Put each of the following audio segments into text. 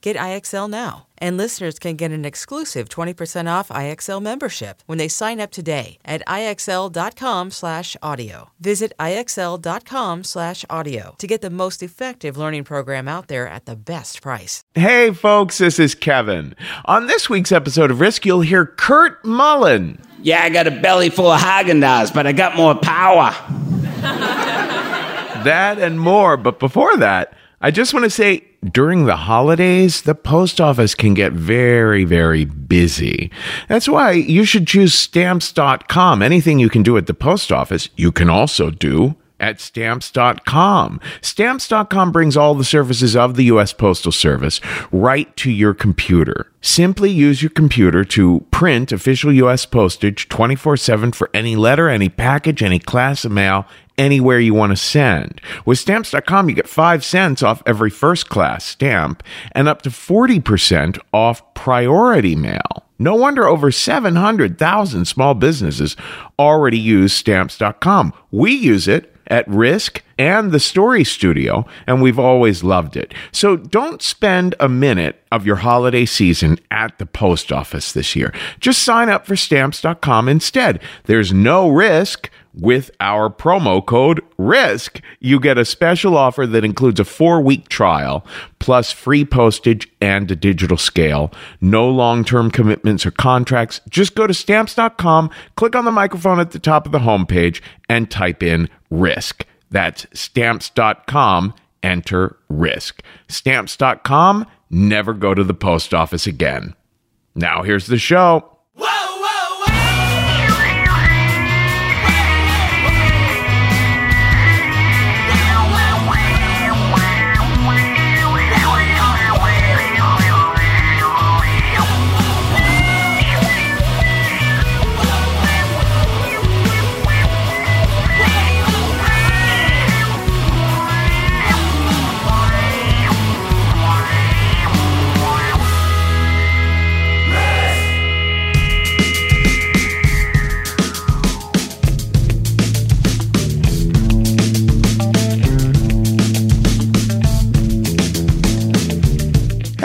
Get IXL now. And listeners can get an exclusive 20% off IXL membership when they sign up today at IXL.com slash audio. Visit IXL.com slash audio to get the most effective learning program out there at the best price. Hey, folks, this is Kevin. On this week's episode of Risk, you'll hear Kurt Mullen. Yeah, I got a belly full of Haagen Dazs, but I got more power. That and more. But before that, I just want to say during the holidays, the post office can get very, very busy. That's why you should choose stamps.com. Anything you can do at the post office, you can also do at stamps.com. Stamps.com brings all the services of the U.S. Postal Service right to your computer. Simply use your computer to print official U.S. postage 24 7 for any letter, any package, any class of mail, anywhere you want to send. With stamps.com, you get 5 cents off every first class stamp and up to 40% off priority mail. No wonder over 700,000 small businesses already use stamps.com. We use it at Risk and the Story Studio, and we've always loved it. So don't spend a minute of your holiday season at the post office this year. Just sign up for stamps.com instead. There's no risk. With our promo code RISK, you get a special offer that includes a four week trial, plus free postage and a digital scale. No long term commitments or contracts. Just go to stamps.com, click on the microphone at the top of the homepage, and type in RISK. That's stamps.com, enter RISK. Stamps.com, never go to the post office again. Now, here's the show.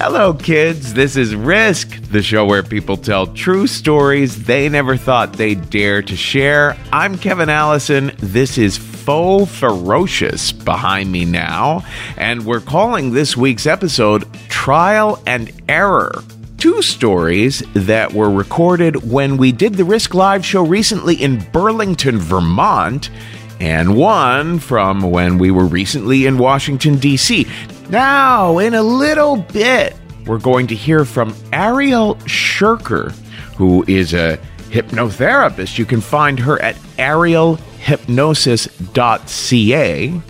Hello, kids. This is Risk, the show where people tell true stories they never thought they'd dare to share. I'm Kevin Allison. This is Faux Ferocious behind me now, and we're calling this week's episode Trial and Error. Two stories that were recorded when we did the Risk Live show recently in Burlington, Vermont, and one from when we were recently in Washington, D.C. Now, in a little bit, we're going to hear from Ariel Shirker, who is a hypnotherapist. You can find her at arielhypnosis.ca.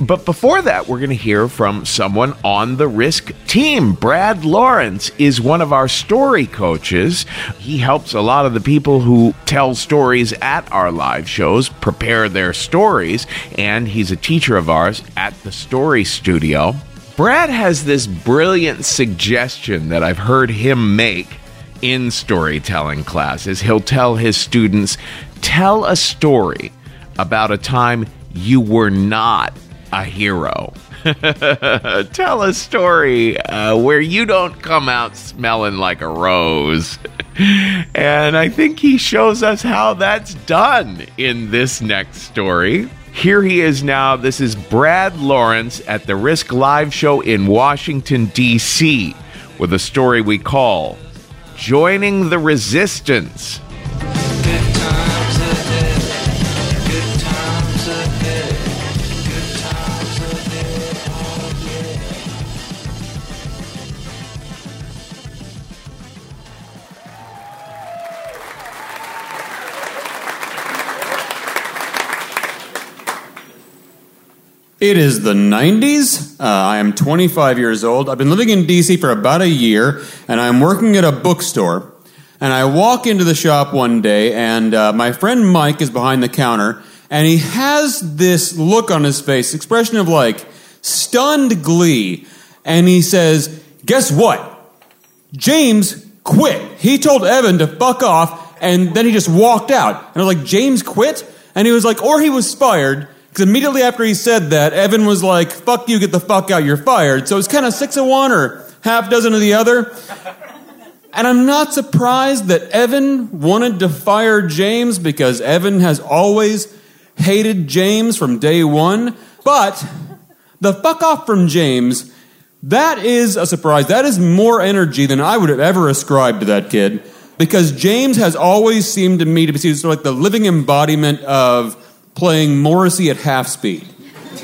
But before that, we're going to hear from someone on the Risk team. Brad Lawrence is one of our story coaches. He helps a lot of the people who tell stories at our live shows prepare their stories, and he's a teacher of ours at the Story Studio. Brad has this brilliant suggestion that I've heard him make in storytelling classes. He'll tell his students, tell a story about a time you were not a hero. Tell a story uh, where you don't come out smelling like a rose. and I think he shows us how that's done in this next story. Here he is now. This is Brad Lawrence at the Risk Live Show in Washington, D.C., with a story we call Joining the Resistance. It is the 90s. Uh, I am 25 years old. I've been living in DC for about a year, and I'm working at a bookstore. And I walk into the shop one day, and uh, my friend Mike is behind the counter, and he has this look on his face, expression of like stunned glee. And he says, Guess what? James quit. He told Evan to fuck off, and then he just walked out. And I was like, James quit? And he was like, Or he was fired. Because immediately after he said that, Evan was like, fuck you, get the fuck out, you're fired. So it's kind of six of one or half dozen of the other. And I'm not surprised that Evan wanted to fire James because Evan has always hated James from day one. But the fuck off from James, that is a surprise. That is more energy than I would have ever ascribed to that kid. Because James has always seemed to me to be sort of like the living embodiment of playing Morrissey at half speed.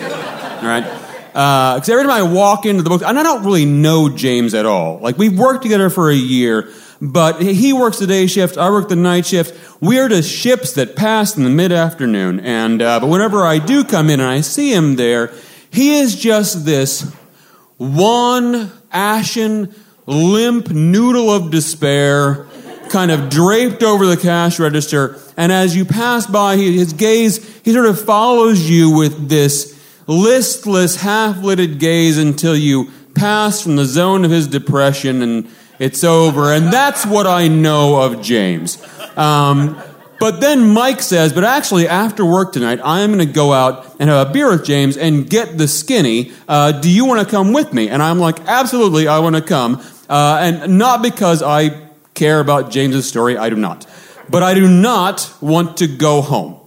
all right? Because uh, every time I walk into the book, and I don't really know James at all. Like, we've worked together for a year, but he works the day shift, I work the night shift. We're the ships that pass in the mid afternoon. And, uh, but whenever I do come in and I see him there, he is just this one ashen, limp noodle of despair kind of draped over the cash register. And as you pass by, his gaze, he sort of follows you with this listless, half lidded gaze until you pass from the zone of his depression and it's over. And that's what I know of James. Um, but then Mike says, but actually, after work tonight, I am going to go out and have a beer with James and get the skinny. Uh, do you want to come with me? And I'm like, absolutely, I want to come. Uh, and not because I care about James's story. I do not. But I do not want to go home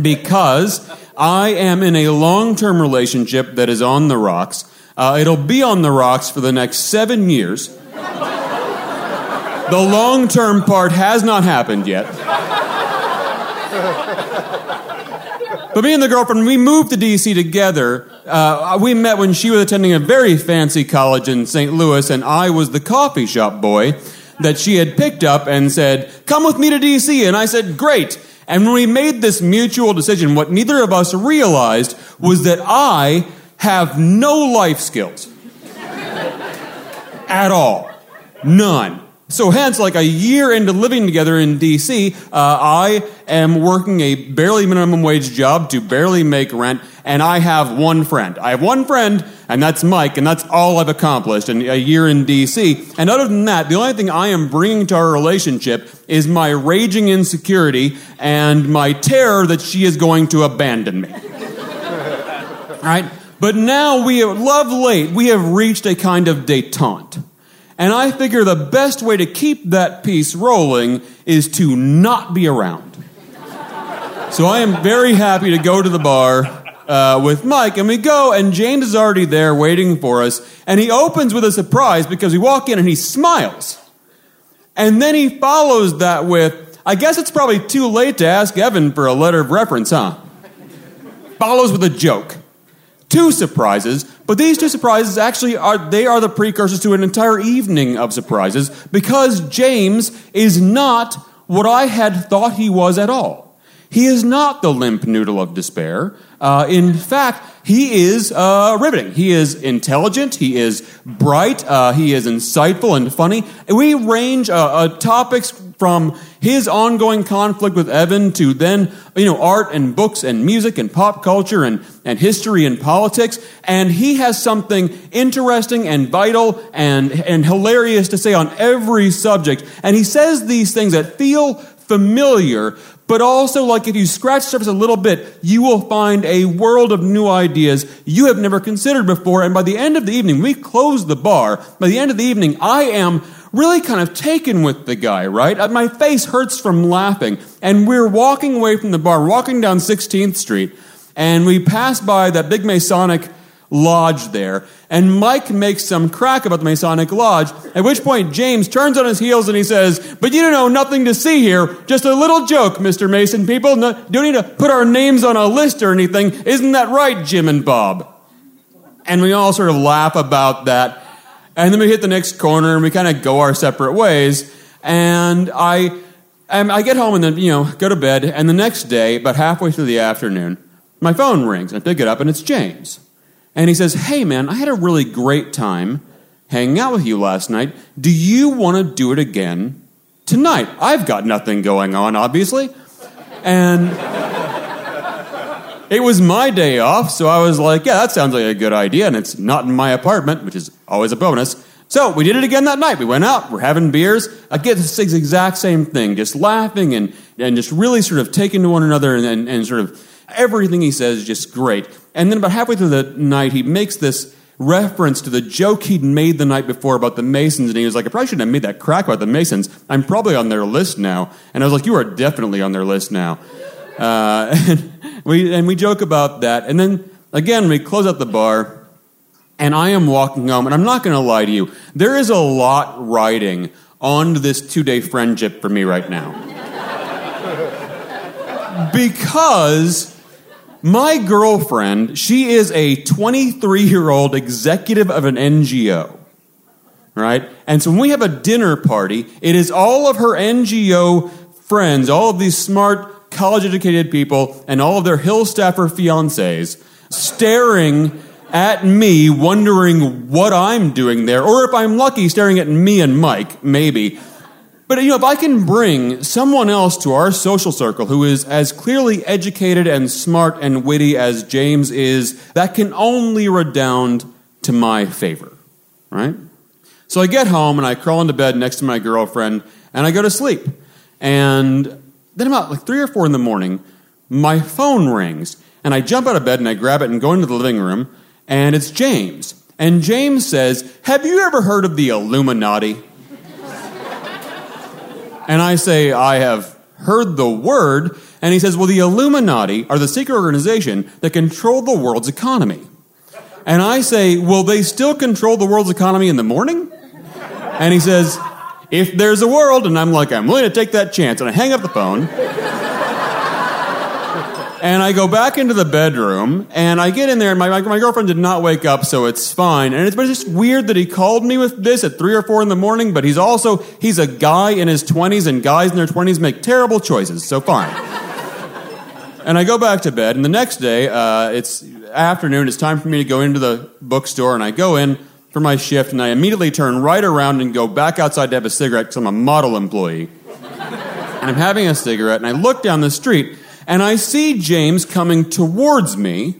because I am in a long term relationship that is on the rocks. Uh, it'll be on the rocks for the next seven years. The long term part has not happened yet. But me and the girlfriend, we moved to DC together. Uh, we met when she was attending a very fancy college in St. Louis, and I was the coffee shop boy that she had picked up and said, Come with me to DC. And I said, Great. And when we made this mutual decision, what neither of us realized was that I have no life skills at all. None. So, hence, like a year into living together in DC, uh, I am working a barely minimum wage job to barely make rent, and I have one friend. I have one friend, and that's Mike, and that's all I've accomplished in a year in DC. And other than that, the only thing I am bringing to our relationship is my raging insecurity and my terror that she is going to abandon me. right? But now we have, love late, we have reached a kind of detente. And I figure the best way to keep that peace rolling is to not be around. So I am very happy to go to the bar uh, with Mike, and we go, and James is already there waiting for us. And he opens with a surprise because we walk in and he smiles. And then he follows that with, I guess it's probably too late to ask Evan for a letter of reference, huh? follows with a joke two surprises, but these two surprises actually are they are the precursors to an entire evening of surprises because James is not what I had thought he was at all. He is not the limp noodle of despair. Uh, in fact, he is uh, riveting. He is intelligent. He is bright. Uh, he is insightful and funny. We range uh, uh, topics from his ongoing conflict with Evan to then, you know, art and books and music and pop culture and, and history and politics. And he has something interesting and vital and, and hilarious to say on every subject. And he says these things that feel familiar, but also like if you scratch the surface a little bit, you will find a world of new ideas you have never considered before. And by the end of the evening, we close the bar. By the end of the evening, I am really kind of taken with the guy, right? Uh, my face hurts from laughing. And we're walking away from the bar, walking down 16th Street, and we pass by that big Masonic lodge there. And Mike makes some crack about the Masonic lodge, at which point James turns on his heels and he says, But you know, nothing to see here. Just a little joke, Mr. Mason people. No, don't need to put our names on a list or anything. Isn't that right, Jim and Bob? And we all sort of laugh about that. And then we hit the next corner and we kind of go our separate ways. And I, um, I get home and then, you know, go to bed. And the next day, about halfway through the afternoon, my phone rings and I pick it up and it's James. And he says, Hey, man, I had a really great time hanging out with you last night. Do you want to do it again tonight? I've got nothing going on, obviously. And it was my day off, so I was like, yeah, that sounds like a good idea, and it's not in my apartment, which is always a bonus. So we did it again that night. We went out, we're having beers. Again, it's the exact same thing, just laughing and, and just really sort of taking to one another and, and, and sort of everything he says is just great. And then about halfway through the night, he makes this reference to the joke he'd made the night before about the Masons, and he was like, I probably shouldn't have made that crack about the Masons. I'm probably on their list now. And I was like, You are definitely on their list now. Uh, and, we, and we joke about that. And then again, we close out the bar, and I am walking home, and I'm not going to lie to you. There is a lot riding on this two day friendship for me right now. because my girlfriend, she is a 23 year old executive of an NGO. Right? And so when we have a dinner party, it is all of her NGO friends, all of these smart college educated people and all of their Hill Staffer fiancés staring at me, wondering what I'm doing there, or if I'm lucky, staring at me and Mike, maybe. But you know, if I can bring someone else to our social circle who is as clearly educated and smart and witty as James is, that can only redound to my favor, right? So I get home and I crawl into bed next to my girlfriend and I go to sleep. And then about like three or four in the morning, my phone rings, and I jump out of bed and I grab it and go into the living room, and it's James. And James says, Have you ever heard of the Illuminati? And I say, I have heard the word. And he says, Well, the Illuminati are the secret organization that control the world's economy. And I say, Will they still control the world's economy in the morning? And he says, if there's a world, and I'm like, I'm willing to take that chance. And I hang up the phone. And I go back into the bedroom, and I get in there, and my, my, my, girlfriend did not wake up, so it's fine. And it's, but it's just weird that he called me with this at 3 or 4 in the morning, but he's also, he's a guy in his 20s, and guys in their 20s make terrible choices, so fine. and I go back to bed, and the next day, uh, it's afternoon, it's time for me to go into the bookstore, and I go in, for my shift, and I immediately turn right around and go back outside to have a cigarette because I'm a model employee. and I'm having a cigarette, and I look down the street, and I see James coming towards me.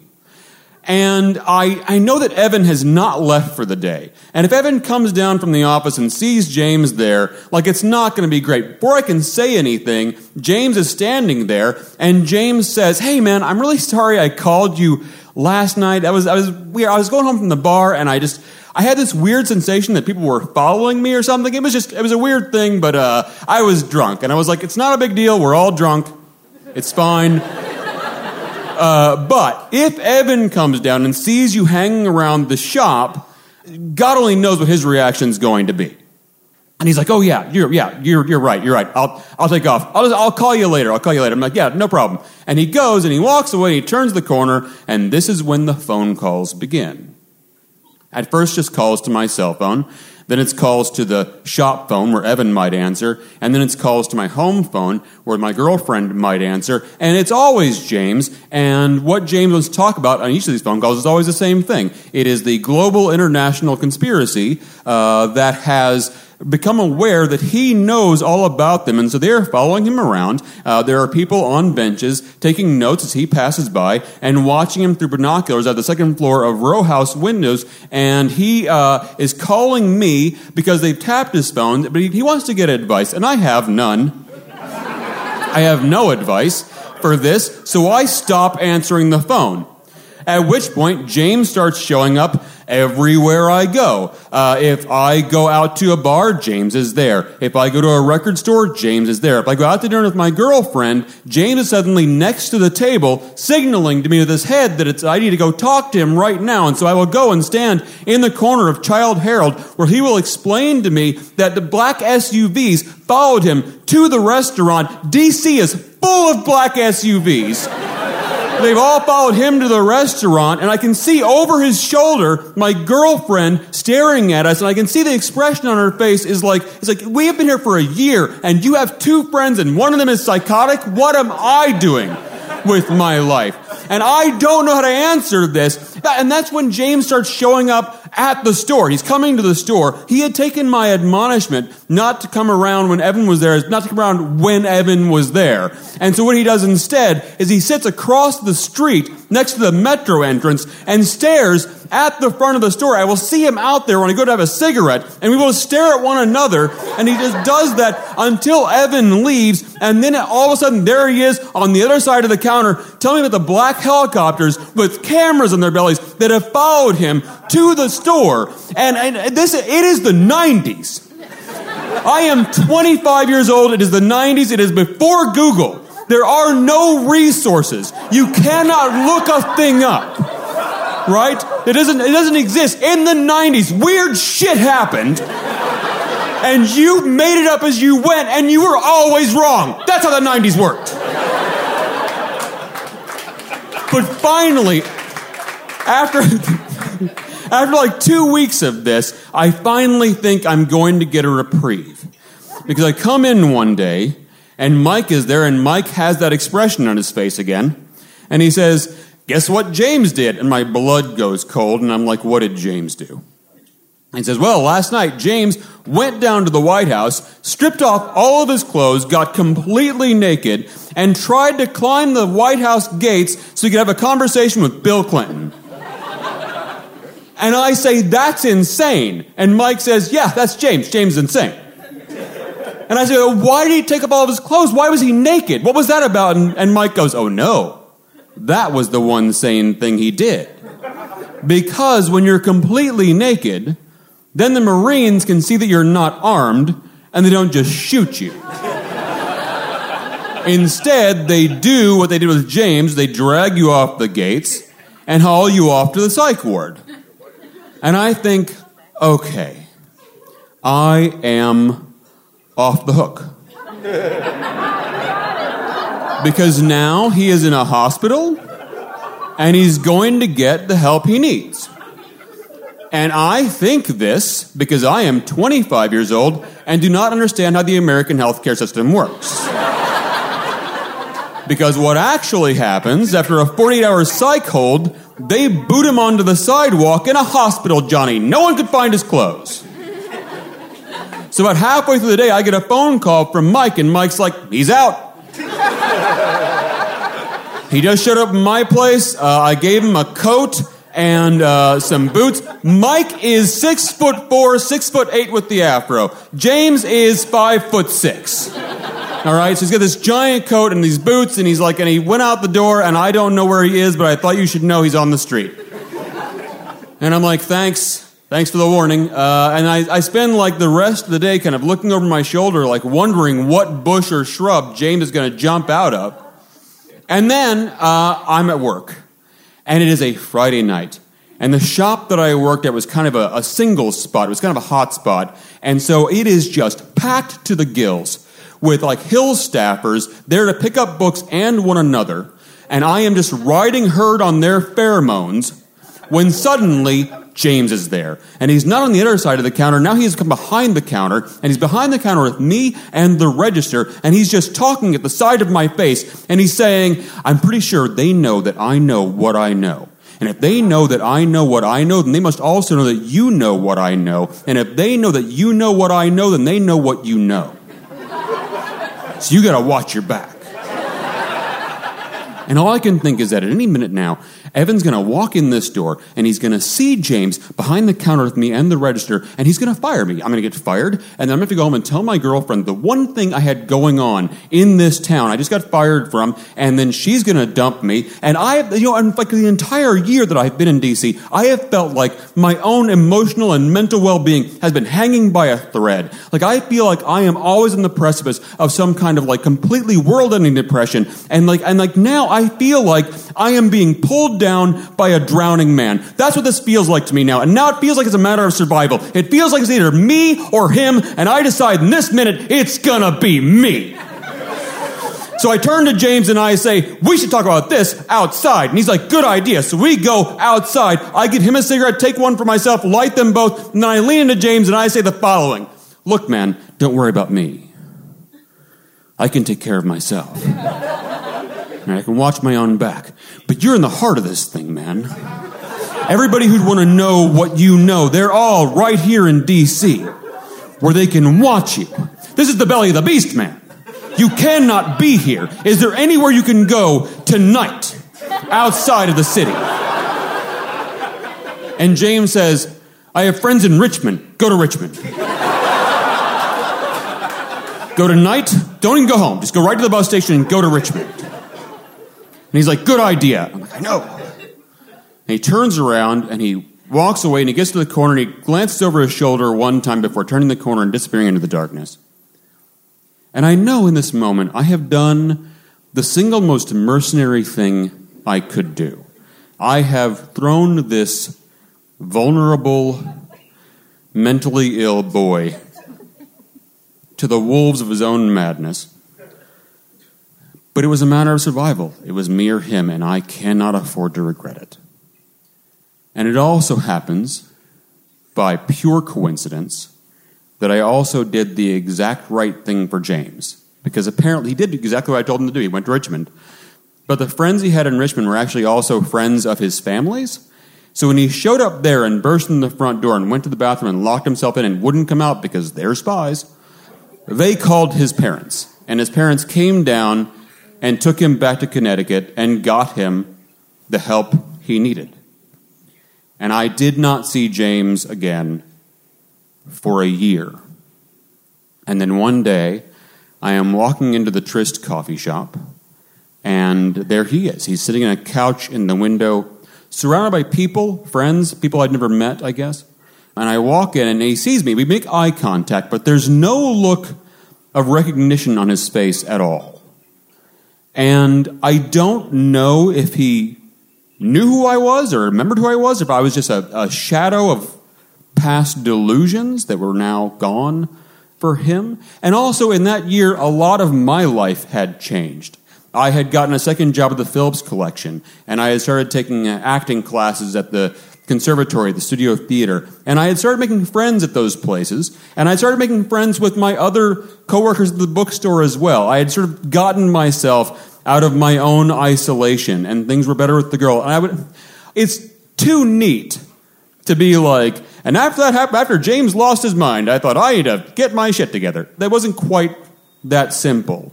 And I, I know that Evan has not left for the day. And if Evan comes down from the office and sees James there, like it's not going to be great. Before I can say anything, James is standing there, and James says, Hey man, I'm really sorry I called you last night. I was, I was weird. I was going home from the bar, and I just, I had this weird sensation that people were following me or something. It was just, it was a weird thing, but uh, I was drunk. And I was like, it's not a big deal. We're all drunk. It's fine. Uh, but if Evan comes down and sees you hanging around the shop, God only knows what his reaction is going to be. And he's like, "Oh yeah, you're yeah, you're you're right, you're right. I'll I'll take off. I'll just, I'll call you later. I'll call you later." I'm like, "Yeah, no problem." And he goes and he walks away. He turns the corner, and this is when the phone calls begin. At first, just calls to my cell phone. Then it's calls to the shop phone where Evan might answer. And then it's calls to my home phone where my girlfriend might answer. And it's always James. And what James wants to talk about on each of these phone calls is always the same thing. It is the global international conspiracy uh, that has become aware that he knows all about them, and so they're following him around. Uh, there are people on benches taking notes as he passes by and watching him through binoculars at the second floor of row house windows, and he uh, is calling me because they've tapped his phone, but he, he wants to get advice, and I have none. I have no advice for this, so I stop answering the phone. At which point, James starts showing up everywhere I go. Uh, if I go out to a bar, James is there. If I go to a record store, James is there. If I go out to dinner with my girlfriend, James is suddenly next to the table, signaling to me with his head that it's, I need to go talk to him right now. And so I will go and stand in the corner of Childe Harold where he will explain to me that the black SUVs followed him to the restaurant. DC is full of black SUVs. They've all followed him to the restaurant, and I can see over his shoulder my girlfriend staring at us, and I can see the expression on her face is like, it's like, we have been here for a year, and you have two friends, and one of them is psychotic. What am I doing with my life? And I don't know how to answer this. And that's when James starts showing up at the store. He's coming to the store. He had taken my admonishment not to come around when Evan was there, not to come around when Evan was there. And so what he does instead is he sits across the street next to the metro entrance and stares at the front of the store. I will see him out there when I go to have a cigarette, and we will stare at one another, and he just does that until Evan leaves, and then all of a sudden, there he is on the other side of the counter telling me about the black helicopters with cameras on their bellies that have followed him to the store. And, and this, it is the 90s. I am 25 years old. It is the 90s. It is before Google. There are no resources. You cannot look a thing up right? It doesn't, it doesn't exist. In the 90s, weird shit happened. And you made it up as you went, and you were always wrong. That's how the 90s worked. But finally, after, after like two weeks of this, I finally think I'm going to get a reprieve. Because I come in one day, and Mike is there, and Mike has that expression on his face again. And he says, Guess what James did? And my blood goes cold, and I'm like, What did James do? He says, Well, last night James went down to the White House, stripped off all of his clothes, got completely naked, and tried to climb the White House gates so he could have a conversation with Bill Clinton. And I say, That's insane. And Mike says, Yeah, that's James. James is insane. And I say, well, Why did he take off all of his clothes? Why was he naked? What was that about? And, and Mike goes, Oh no. That was the one sane thing he did. Because when you're completely naked, then the Marines can see that you're not armed and they don't just shoot you. Instead, they do what they did with James they drag you off the gates and haul you off to the psych ward. And I think, okay, I am off the hook. Because now he is in a hospital and he's going to get the help he needs. And I think this because I am 25 years old and do not understand how the American healthcare system works. because what actually happens after a 48 hour psych hold, they boot him onto the sidewalk in a hospital, Johnny. No one could find his clothes. So about halfway through the day, I get a phone call from Mike, and Mike's like, he's out. he just showed up in my place. Uh, I gave him a coat and uh, some boots. Mike is six foot four, six foot eight with the afro. James is five foot six. All right, so he's got this giant coat and these boots, and he's like, and he went out the door, and I don't know where he is, but I thought you should know he's on the street. And I'm like, thanks. Thanks for the warning. Uh, and I, I spend like the rest of the day kind of looking over my shoulder, like wondering what bush or shrub James is going to jump out of. And then uh, I'm at work, and it is a Friday night. And the shop that I worked at was kind of a, a single spot. It was kind of a hot spot. And so it is just packed to the gills with like hill staffers there to pick up books and one another. And I am just riding herd on their pheromones when suddenly James is there. And he's not on the other side of the counter. Now he's come behind the counter, and he's behind the counter with me and the register, and he's just talking at the side of my face, and he's saying, I'm pretty sure they know that I know what I know. And if they know that I know what I know, then they must also know that you know what I know. And if they know that you know what I know, then they know what you know. So you gotta watch your back. And all I can think is that at any minute now, Evan's going to walk in this door and he's going to see James behind the counter with me and the register and he's going to fire me. I'm going to get fired and then I'm going to have to go home and tell my girlfriend the one thing I had going on in this town I just got fired from and then she's going to dump me. And I, you know, and like the entire year that I've been in DC, I have felt like my own emotional and mental well-being has been hanging by a thread. Like I feel like I am always in the precipice of some kind of like completely world-ending depression. And like, and like now I feel like I am being pulled down by a drowning man. That's what this feels like to me now. And now it feels like it's a matter of survival. It feels like it's either me or him, and I decide in this minute it's gonna be me. So I turn to James and I say, we should talk about this outside. And he's like, good idea. So we go outside. I give him a cigarette, take one for myself, light them both, and then I lean into James and I say the following. Look, man, don't worry about me. I can take care of myself. And I can watch my own back. But you're in the heart of this thing, man. Everybody who'd want to know what you know, they're all right here in DC, where they can watch you. This is the belly of the beast, man. You cannot be here. Is there anywhere you can go tonight outside of the city? And James says, I have friends in Richmond. Go to Richmond. go tonight. Don't even go home. Just go right to the bus station and go to Richmond. And he's like, Good idea. I'm like, I know. And he turns around and he walks away and he gets to the corner and he glances over his shoulder one time before turning the corner and disappearing into the darkness. And I know in this moment I have done the single most mercenary thing I could do. I have thrown this vulnerable, mentally ill boy to the wolves of his own madness. But it was a matter of survival. It was me or him, and I cannot afford to regret it. And it also happens, by pure coincidence, that I also did the exact right thing for James. Because apparently he did exactly what I told him to do. He went to Richmond. But the friends he had in Richmond were actually also friends of his family's. So when he showed up there and burst in the front door and went to the bathroom and locked himself in and wouldn't come out because they're spies, they called his parents. And his parents came down and took him back to Connecticut and got him the help he needed. And I did not see James again for a year. And then one day, I am walking into the Tryst coffee shop, and there he is. He's sitting on a couch in the window, surrounded by people, friends, people I'd never met, I guess. And I walk in, and he sees me. We make eye contact, but there's no look of recognition on his face at all. And I don't know if he knew who I was or remembered who I was, if I was just a, a shadow of past delusions that were now gone for him. And also in that year, a lot of my life had changed. I had gotten a second job at the Phillips Collection, and I had started taking uh, acting classes at the conservatory, the studio theater, and I had started making friends at those places, and I started making friends with my other coworkers at the bookstore as well. I had sort of gotten myself out of my own isolation, and things were better with the girl. And I would, it's too neat to be like, and after that happened, after James lost his mind, I thought I need to get my shit together. That wasn't quite that simple.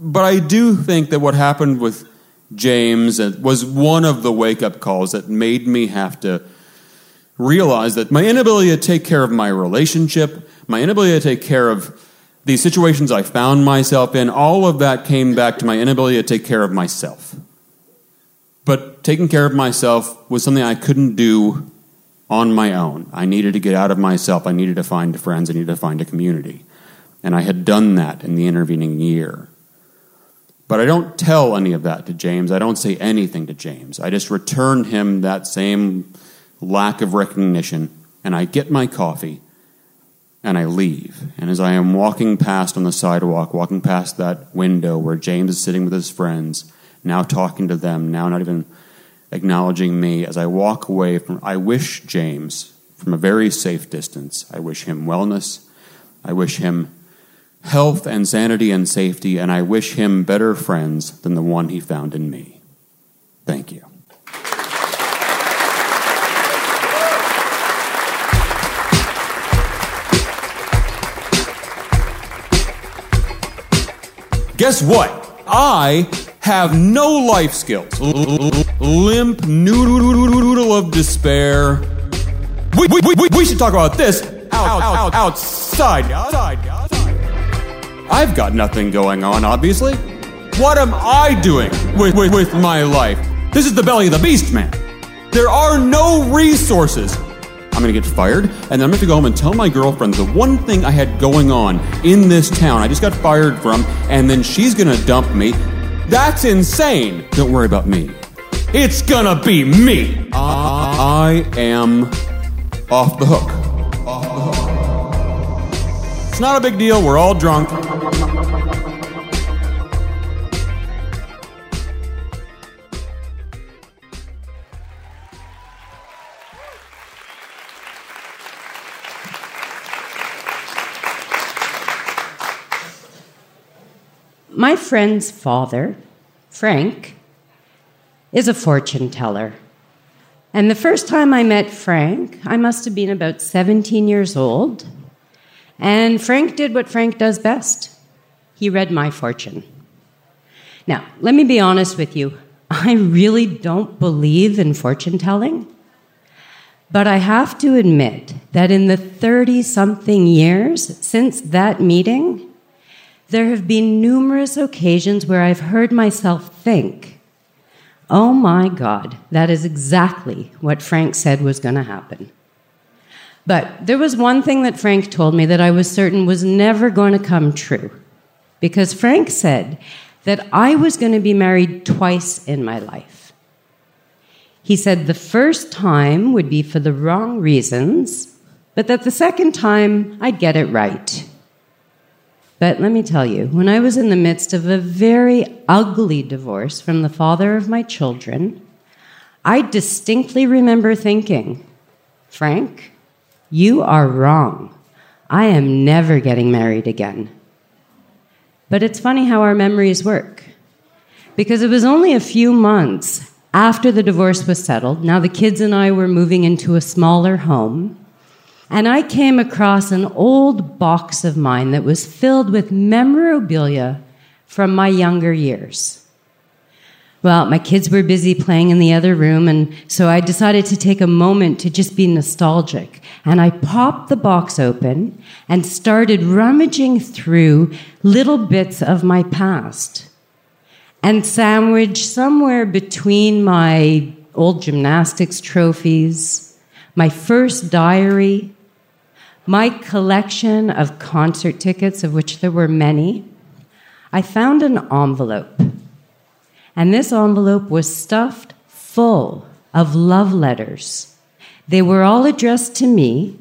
But I do think that what happened with James was one of the wake up calls that made me have to realize that my inability to take care of my relationship, my inability to take care of the situations I found myself in, all of that came back to my inability to take care of myself. But taking care of myself was something I couldn't do on my own. I needed to get out of myself. I needed to find friends. I needed to find a community. And I had done that in the intervening year. But I don't tell any of that to James. I don't say anything to James. I just return him that same lack of recognition, and I get my coffee and I leave. And as I am walking past on the sidewalk, walking past that window where James is sitting with his friends, now talking to them, now not even acknowledging me as I walk away from. I wish James from a very safe distance. I wish him wellness. I wish him health and sanity and safety, and I wish him better friends than the one he found in me. Thank you. Guess what? I have no life skills. Limp noodle of despair. We, we, we, we should talk about this out, out, out, outside. outside. I've got nothing going on, obviously. What am I doing with, with, with my life? This is the belly of the beast, man. There are no resources. I'm gonna get fired, and then I'm gonna to go home and tell my girlfriend the one thing I had going on in this town I just got fired from, and then she's gonna dump me. That's insane. Don't worry about me. It's gonna be me. I am off the hook. Off the hook. It's not a big deal. We're all drunk. My friend's father, Frank, is a fortune teller. And the first time I met Frank, I must have been about 17 years old. And Frank did what Frank does best he read my fortune. Now, let me be honest with you. I really don't believe in fortune telling. But I have to admit that in the 30 something years since that meeting, there have been numerous occasions where I've heard myself think, oh my God, that is exactly what Frank said was going to happen. But there was one thing that Frank told me that I was certain was never going to come true. Because Frank said that I was going to be married twice in my life. He said the first time would be for the wrong reasons, but that the second time I'd get it right. But let me tell you, when I was in the midst of a very ugly divorce from the father of my children, I distinctly remember thinking, Frank, you are wrong. I am never getting married again. But it's funny how our memories work. Because it was only a few months after the divorce was settled, now the kids and I were moving into a smaller home, and I came across an old box of mine that was filled with memorabilia from my younger years. Well, my kids were busy playing in the other room, and so I decided to take a moment to just be nostalgic. And I popped the box open and started rummaging through little bits of my past. And sandwiched somewhere between my old gymnastics trophies, my first diary, my collection of concert tickets, of which there were many, I found an envelope. And this envelope was stuffed full of love letters. They were all addressed to me,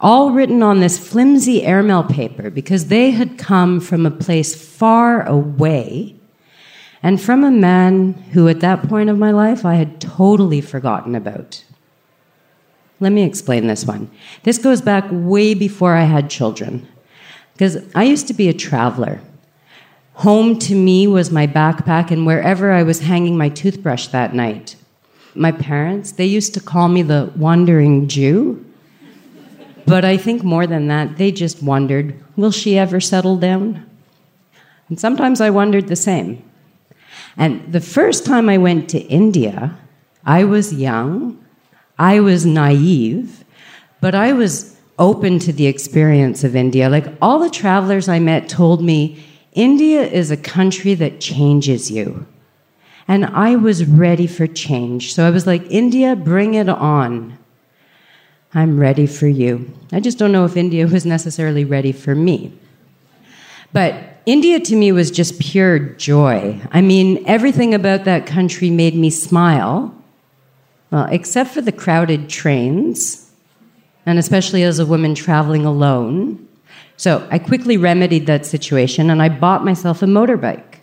all written on this flimsy airmail paper because they had come from a place far away and from a man who, at that point of my life, I had totally forgotten about. Let me explain this one. This goes back way before I had children because I used to be a traveler. Home to me was my backpack and wherever I was hanging my toothbrush that night. My parents, they used to call me the wandering Jew. But I think more than that, they just wondered, will she ever settle down? And sometimes I wondered the same. And the first time I went to India, I was young, I was naive, but I was open to the experience of India. Like all the travelers I met told me, India is a country that changes you. And I was ready for change. So I was like, India, bring it on. I'm ready for you. I just don't know if India was necessarily ready for me. But India to me was just pure joy. I mean, everything about that country made me smile, well, except for the crowded trains, and especially as a woman traveling alone. So I quickly remedied that situation and I bought myself a motorbike.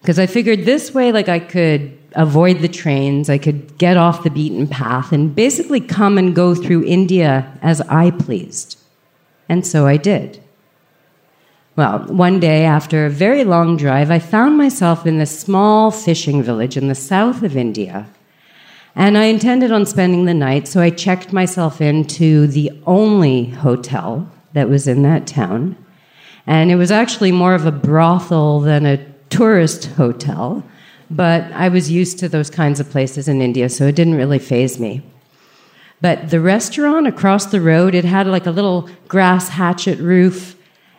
Because I figured this way, like I could avoid the trains, I could get off the beaten path, and basically come and go through India as I pleased. And so I did. Well, one day after a very long drive, I found myself in this small fishing village in the south of India. And I intended on spending the night, so I checked myself into the only hotel that was in that town. And it was actually more of a brothel than a tourist hotel, but I was used to those kinds of places in India, so it didn't really faze me. But the restaurant across the road, it had like a little grass hatchet roof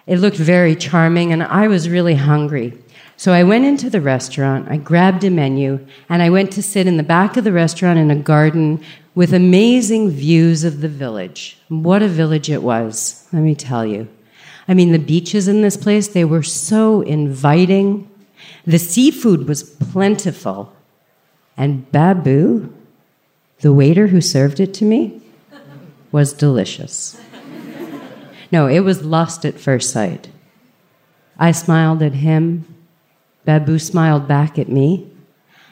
it looked very charming, and I was really hungry. So I went into the restaurant, I grabbed a menu, and I went to sit in the back of the restaurant in a garden with amazing views of the village. What a village it was, let me tell you. I mean, the beaches in this place, they were so inviting. The seafood was plentiful. And Babu, the waiter who served it to me, was delicious. No, it was lust at first sight. I smiled at him. Babu smiled back at me.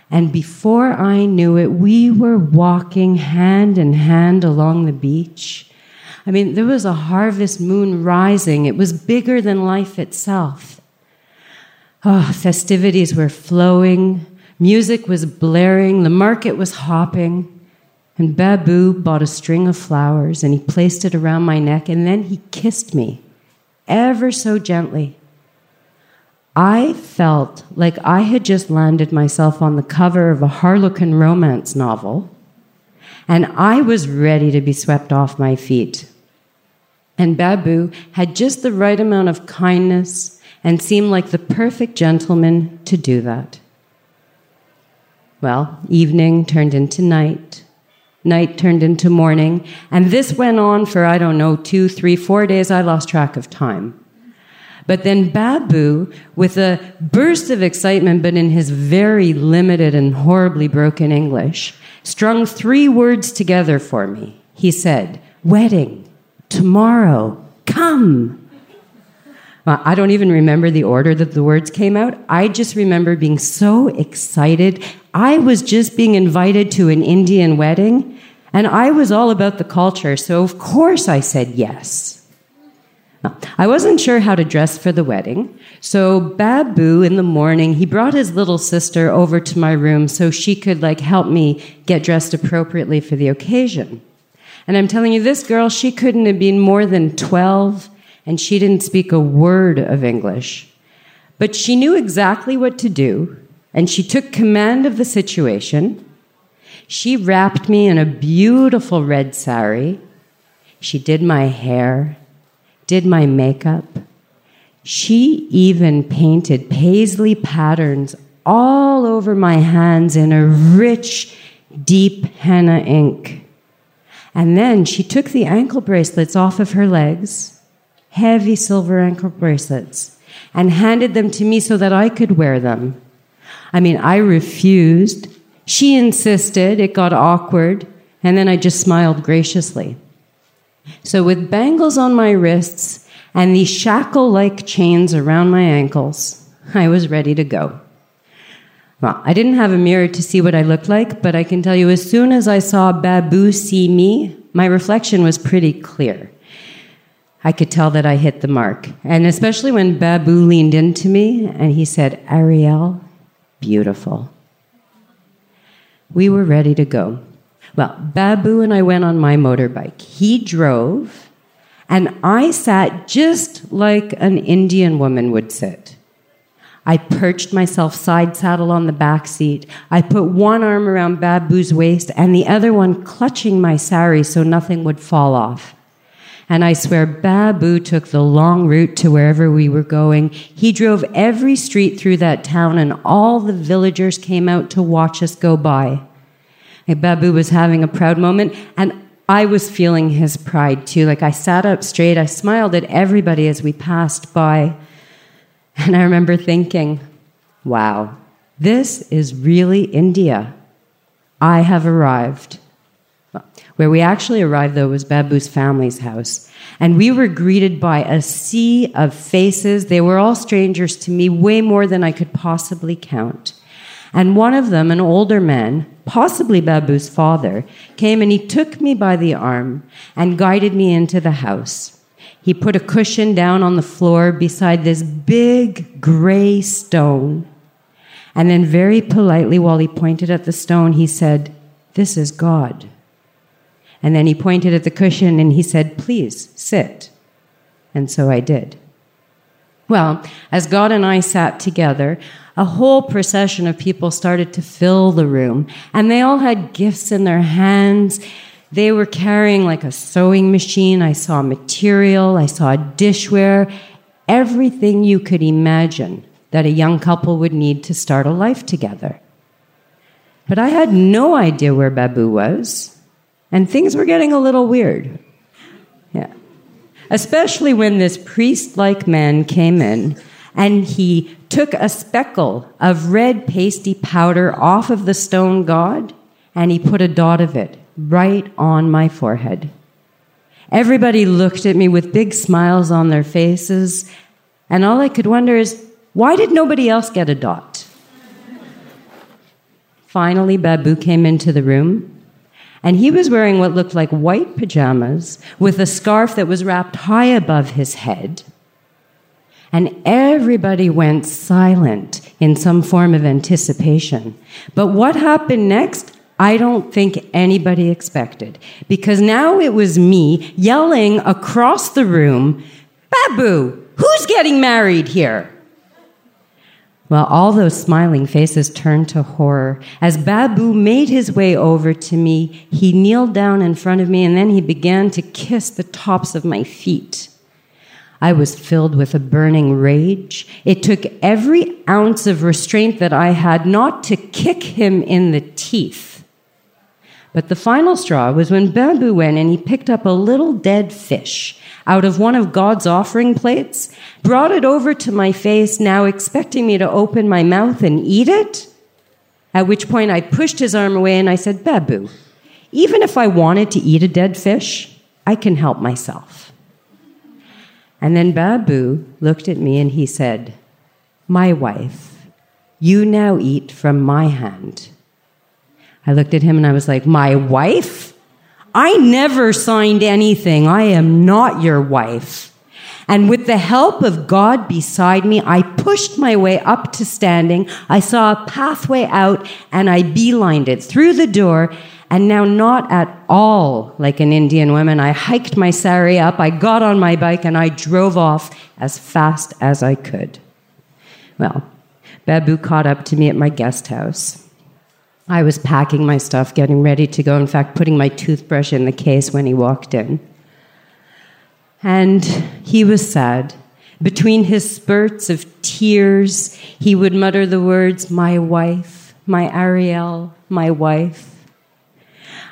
And before I knew it, we were walking hand in hand along the beach. I mean, there was a harvest moon rising. It was bigger than life itself. Oh, festivities were flowing. Music was blaring. The market was hopping. And Babu bought a string of flowers and he placed it around my neck and then he kissed me ever so gently. I felt like I had just landed myself on the cover of a Harlequin romance novel and I was ready to be swept off my feet. And Babu had just the right amount of kindness and seemed like the perfect gentleman to do that. Well, evening turned into night night turned into morning. And this went on for, I don't know, two, three, four days. I lost track of time. But then Babu, with a burst of excitement, but in his very limited and horribly broken English, strung three words together for me. He said, Wedding, tomorrow, come. I don't even remember the order that the words came out. I just remember being so excited. I was just being invited to an Indian wedding, and I was all about the culture, so of course I said yes. I wasn't sure how to dress for the wedding, so Babu in the morning, he brought his little sister over to my room so she could like help me get dressed appropriately for the occasion. And I'm telling you, this girl, she couldn't have been more than 12 and she didn't speak a word of English. But she knew exactly what to do, and she took command of the situation. She wrapped me in a beautiful red sari. She did my hair, did my makeup. She even painted paisley patterns all over my hands in a rich, deep henna ink. And then she took the ankle bracelets off of her legs heavy silver ankle bracelets and handed them to me so that I could wear them. I mean, I refused. She insisted. It got awkward. And then I just smiled graciously. So, with bangles on my wrists and these shackle like chains around my ankles, I was ready to go. Well, I didn't have a mirror to see what I looked like, but I can tell you as soon as I saw Babu see me, my reflection was pretty clear. I could tell that I hit the mark. And especially when Babu leaned into me and he said, Ariel, beautiful. We were ready to go. Well, Babu and I went on my motorbike. He drove, and I sat just like an Indian woman would sit. I perched myself side saddle on the back seat. I put one arm around Babu's waist and the other one clutching my sari so nothing would fall off. And I swear Babu took the long route to wherever we were going. He drove every street through that town, and all the villagers came out to watch us go by. Babu was having a proud moment, and I was feeling his pride too. Like I sat up straight, I smiled at everybody as we passed by. And I remember thinking, wow, this is really India. I have arrived. Where we actually arrived, though, was Babu's family's house. And we were greeted by a sea of faces. They were all strangers to me, way more than I could possibly count. And one of them, an older man, possibly Babu's father, came and he took me by the arm and guided me into the house. He put a cushion down on the floor beside this big gray stone. And then, very politely, while he pointed at the stone, he said, This is God. And then he pointed at the cushion and he said, Please sit. And so I did. Well, as God and I sat together, a whole procession of people started to fill the room, and they all had gifts in their hands. They were carrying like a sewing machine. I saw material, I saw dishware, everything you could imagine that a young couple would need to start a life together. But I had no idea where Babu was, and things were getting a little weird. Especially when this priest like man came in and he took a speckle of red pasty powder off of the stone god and he put a dot of it right on my forehead. Everybody looked at me with big smiles on their faces, and all I could wonder is why did nobody else get a dot? Finally, Babu came into the room and he was wearing what looked like white pajamas with a scarf that was wrapped high above his head. And everybody went silent in some form of anticipation. But what happened next, I don't think anybody expected. Because now it was me yelling across the room, Babu, who's getting married here? Well, all those smiling faces turned to horror. As Babu made his way over to me, he kneeled down in front of me and then he began to kiss the tops of my feet. I was filled with a burning rage. It took every ounce of restraint that I had not to kick him in the teeth. But the final straw was when Babu went and he picked up a little dead fish out of one of God's offering plates, brought it over to my face, now expecting me to open my mouth and eat it. At which point I pushed his arm away and I said, Babu, even if I wanted to eat a dead fish, I can help myself. And then Babu looked at me and he said, My wife, you now eat from my hand. I looked at him and I was like, My wife? I never signed anything. I am not your wife. And with the help of God beside me, I pushed my way up to standing. I saw a pathway out and I beelined it through the door. And now, not at all like an Indian woman, I hiked my sari up, I got on my bike, and I drove off as fast as I could. Well, Babu caught up to me at my guest house. I was packing my stuff, getting ready to go, in fact, putting my toothbrush in the case when he walked in. And he was sad. Between his spurts of tears, he would mutter the words, My wife, my Ariel, my wife.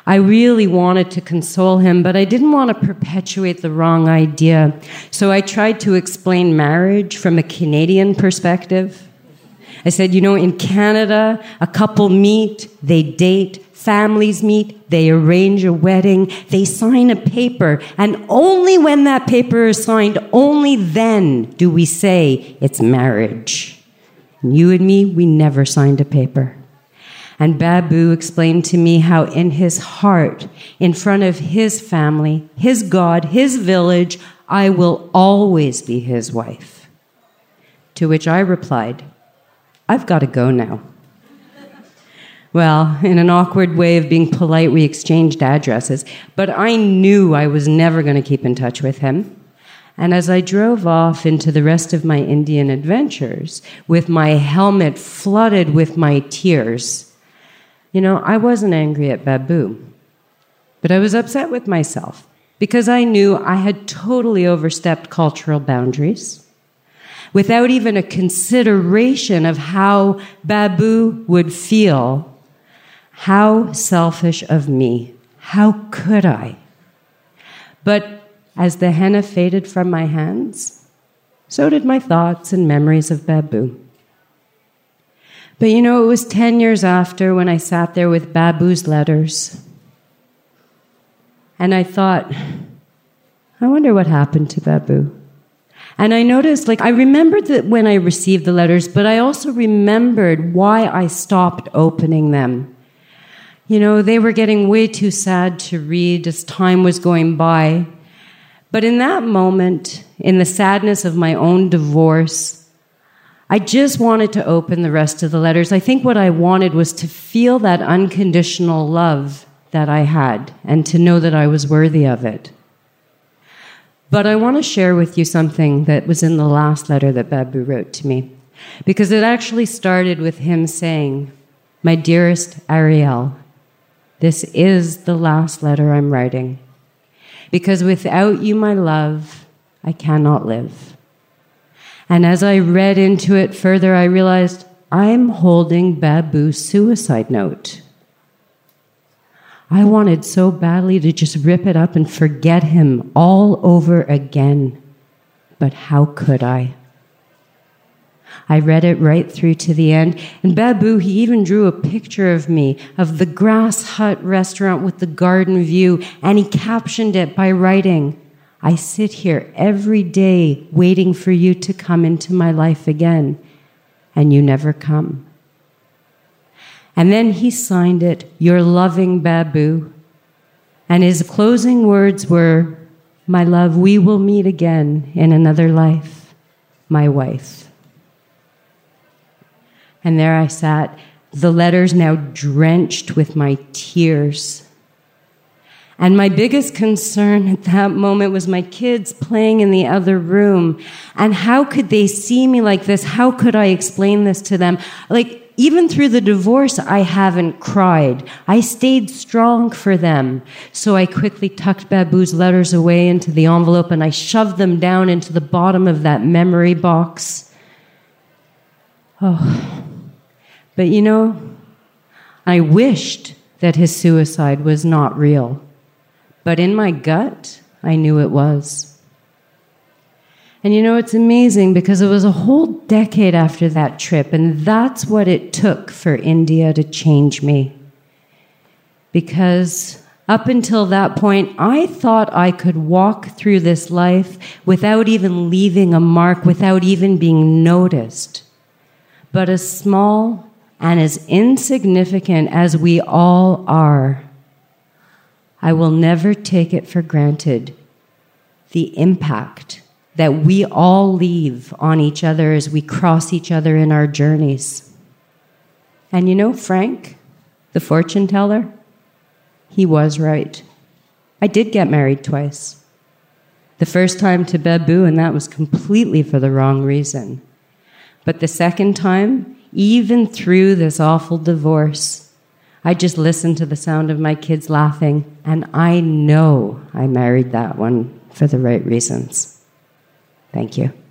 I really wanted to console him, but I didn't want to perpetuate the wrong idea. So I tried to explain marriage from a Canadian perspective. I said, you know, in Canada, a couple meet, they date, families meet, they arrange a wedding, they sign a paper, and only when that paper is signed, only then do we say it's marriage. And you and me, we never signed a paper. And Babu explained to me how, in his heart, in front of his family, his God, his village, I will always be his wife. To which I replied, I've got to go now. Well, in an awkward way of being polite, we exchanged addresses, but I knew I was never going to keep in touch with him. And as I drove off into the rest of my Indian adventures, with my helmet flooded with my tears, you know, I wasn't angry at Babu, but I was upset with myself because I knew I had totally overstepped cultural boundaries without even a consideration of how Babu would feel. How selfish of me. How could I? But as the henna faded from my hands, so did my thoughts and memories of Babu. But you know, it was 10 years after when I sat there with Babu's letters. And I thought, I wonder what happened to Babu. And I noticed, like, I remembered that when I received the letters, but I also remembered why I stopped opening them. You know, they were getting way too sad to read as time was going by. But in that moment, in the sadness of my own divorce, I just wanted to open the rest of the letters. I think what I wanted was to feel that unconditional love that I had and to know that I was worthy of it. But I want to share with you something that was in the last letter that Babu wrote to me. Because it actually started with him saying, My dearest Ariel, this is the last letter I'm writing. Because without you, my love, I cannot live. And as I read into it further, I realized I'm holding Babu's suicide note. I wanted so badly to just rip it up and forget him all over again. But how could I? I read it right through to the end. And Babu, he even drew a picture of me, of the grass hut restaurant with the garden view, and he captioned it by writing, I sit here every day waiting for you to come into my life again, and you never come. And then he signed it, Your loving Babu. And his closing words were, My love, we will meet again in another life, my wife. And there I sat, the letters now drenched with my tears. And my biggest concern at that moment was my kids playing in the other room. And how could they see me like this? How could I explain this to them? Like, even through the divorce, I haven't cried. I stayed strong for them. So I quickly tucked Babu's letters away into the envelope and I shoved them down into the bottom of that memory box. Oh. But you know, I wished that his suicide was not real. But in my gut, I knew it was. And you know, it's amazing because it was a whole decade after that trip, and that's what it took for India to change me. Because up until that point, I thought I could walk through this life without even leaving a mark, without even being noticed. But as small and as insignificant as we all are, I will never take it for granted the impact that we all leave on each other as we cross each other in our journeys. And you know, Frank, the fortune teller, he was right. I did get married twice. The first time to Babu, and that was completely for the wrong reason. But the second time, even through this awful divorce, I just listened to the sound of my kids laughing, and I know I married that one for the right reasons. Thank you.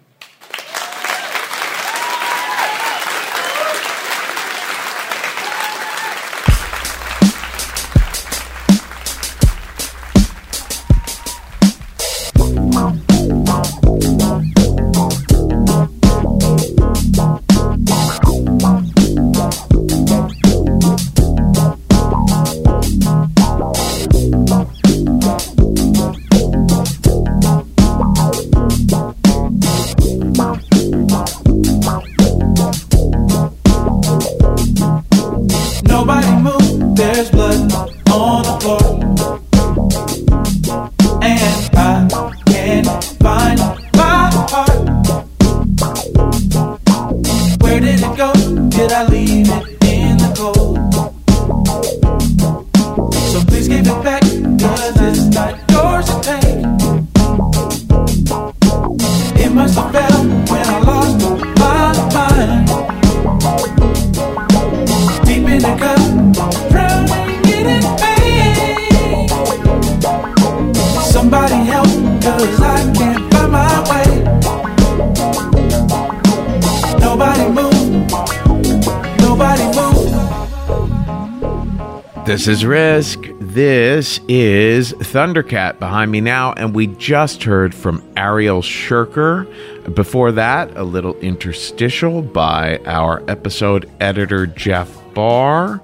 This is Risk. This is Thundercat behind me now, and we just heard from Ariel Shirker. Before that, a little interstitial by our episode editor, Jeff Barr.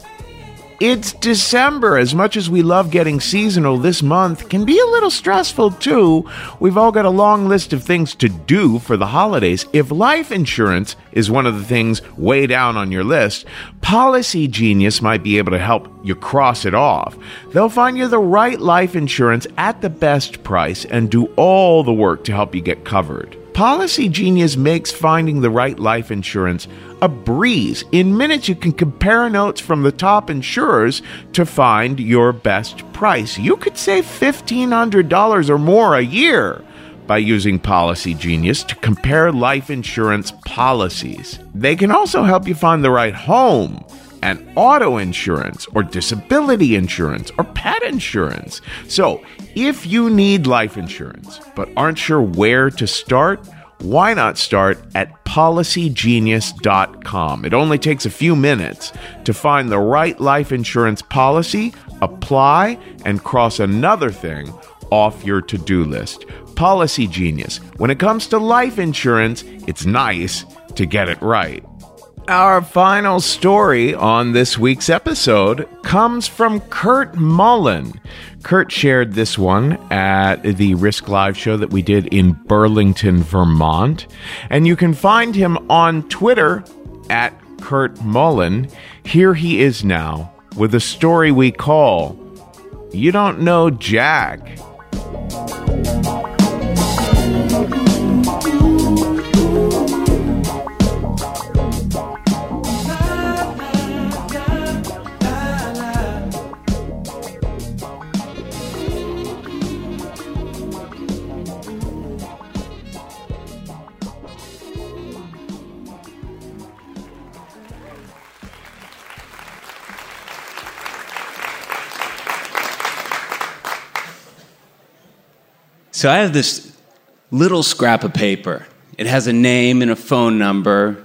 It's December. As much as we love getting seasonal, this month can be a little stressful too. We've all got a long list of things to do for the holidays. If life insurance is one of the things way down on your list, Policy Genius might be able to help you cross it off. They'll find you the right life insurance at the best price and do all the work to help you get covered. Policy Genius makes finding the right life insurance a breeze. In minutes, you can compare notes from the top insurers to find your best price. You could save $1,500 or more a year by using Policy Genius to compare life insurance policies. They can also help you find the right home and auto insurance or disability insurance or pet insurance. So, if you need life insurance but aren't sure where to start, why not start at policygenius.com? It only takes a few minutes to find the right life insurance policy, apply, and cross another thing off your to do list. Policy Genius. When it comes to life insurance, it's nice to get it right. Our final story on this week's episode comes from Kurt Mullen. Kurt shared this one at the Risk Live show that we did in Burlington, Vermont. And you can find him on Twitter at Kurt Mullen. Here he is now with a story we call You Don't Know Jack. So I have this little scrap of paper. It has a name and a phone number.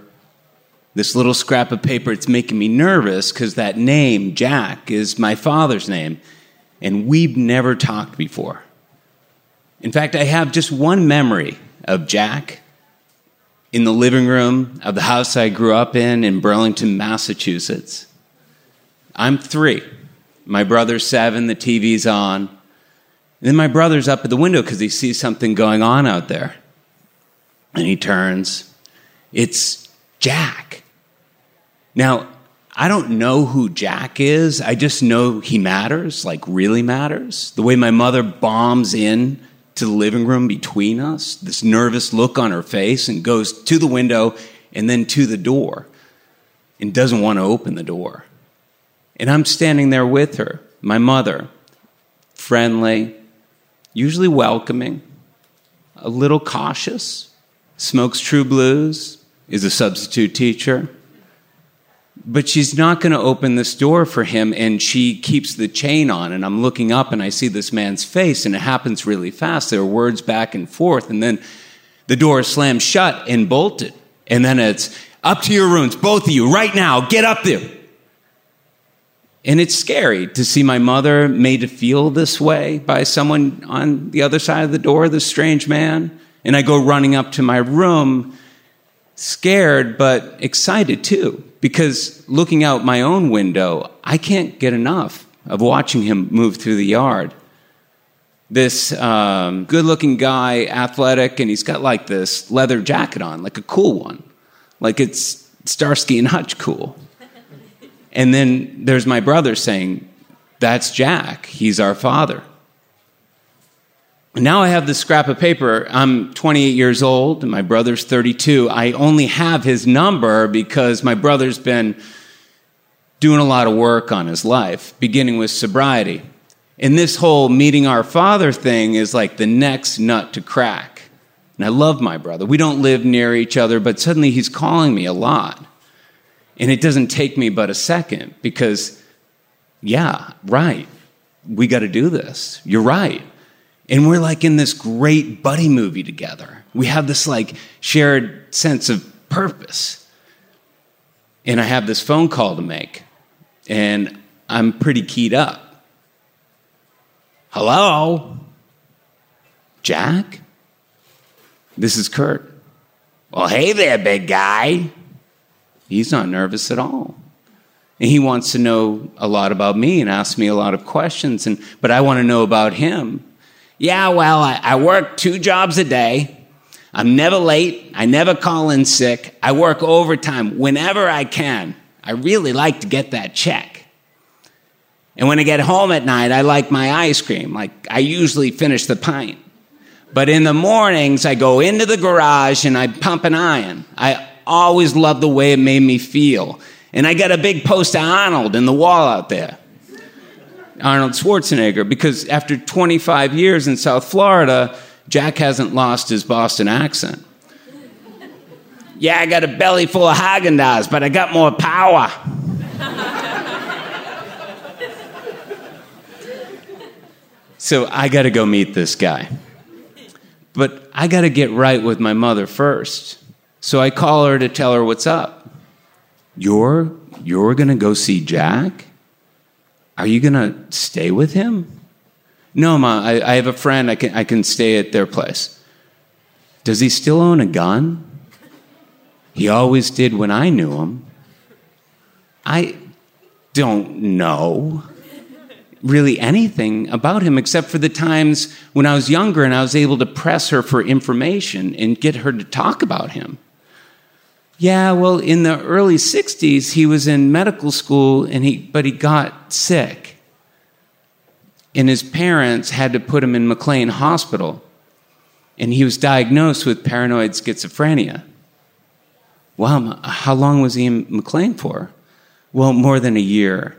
This little scrap of paper, it's making me nervous because that name, Jack, is my father's name. And we've never talked before. In fact, I have just one memory of Jack in the living room of the house I grew up in in Burlington, Massachusetts. I'm three. My brother's seven, the TV's on. And then my brother's up at the window because he sees something going on out there. And he turns. It's Jack. Now, I don't know who Jack is. I just know he matters, like really matters. The way my mother bombs in to the living room between us, this nervous look on her face, and goes to the window and then to the door and doesn't want to open the door. And I'm standing there with her, my mother, friendly, usually welcoming, a little cautious, smokes true blues, is a substitute teacher. But she's not going to open this door for him, and she keeps the chain on. And I'm looking up and I see this man's face, and it happens really fast. There are words back and forth, and then the door slammed shut and bolted. And then it's up to your rooms, both of you, right now, get up there. And it's scary to see my mother made to feel this way by someone on the other side of the door, this strange man. And I go running up to my room, scared but excited too, because looking out my own window, I can't get enough of watching him move through the yard. This um, good looking guy, athletic, and he's got like this leather jacket on, like a cool one, like it's Starsky and Hutch cool. And then there's my brother saying, That's Jack. He's our father. Now I have this scrap of paper. I'm 28 years old, and my brother's 32. I only have his number because my brother's been doing a lot of work on his life, beginning with sobriety. And this whole meeting our father thing is like the next nut to crack. And I love my brother. We don't live near each other, but suddenly he's calling me a lot. And it doesn't take me but a second because, yeah, right, we got to do this. You're right. And we're like in this great buddy movie together. We have this like shared sense of purpose. And I have this phone call to make, and I'm pretty keyed up. Hello? Jack? This is Kurt. Well, hey there, big guy. He's not nervous at all. And he wants to know a lot about me and asks me a lot of questions. And, but I want to know about him. Yeah, well, I, I work two jobs a day. I'm never late. I never call in sick. I work overtime whenever I can. I really like to get that check. And when I get home at night, I like my ice cream. Like, I usually finish the pint. But in the mornings, I go into the garage and I pump an iron. I always loved the way it made me feel. And I got a big poster of Arnold in the wall out there. Arnold Schwarzenegger, because after 25 years in South Florida, Jack hasn't lost his Boston accent. Yeah, I got a belly full of Haagen Dazs, but I got more power. so I got to go meet this guy. But I got to get right with my mother first. So I call her to tell her what's up. You're you're going to go see Jack? Are you going to stay with him? No, Ma, I, I have a friend. I can, I can stay at their place. Does he still own a gun? He always did when I knew him. I don't know really anything about him except for the times when I was younger and I was able to press her for information and get her to talk about him. Yeah, well, in the early 60s, he was in medical school, and he, but he got sick and his parents had to put him in McLean Hospital, and he was diagnosed with paranoid schizophrenia. Wow, how long was he in McLean for? Well, more than a year.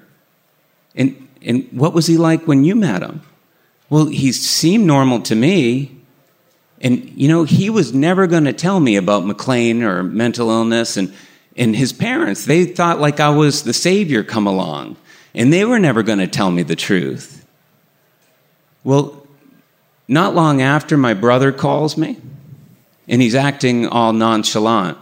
And, and what was he like when you met him? Well, he seemed normal to me. And, you know, he was never going to tell me about McLean or mental illness. And, and his parents, they thought like I was the savior come along. And they were never going to tell me the truth. Well, not long after, my brother calls me, and he's acting all nonchalant.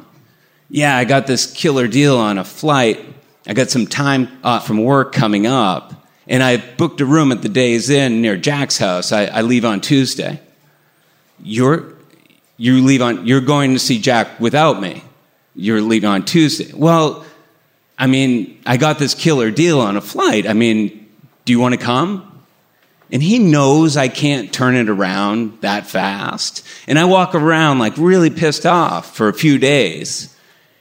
Yeah, I got this killer deal on a flight. I got some time off from work coming up, and I booked a room at the Days Inn near Jack's house. I, I leave on Tuesday. You're you leave on you're going to see Jack without me. You're leaving on Tuesday. Well, I mean, I got this killer deal on a flight. I mean, do you want to come? And he knows I can't turn it around that fast. And I walk around like really pissed off for a few days.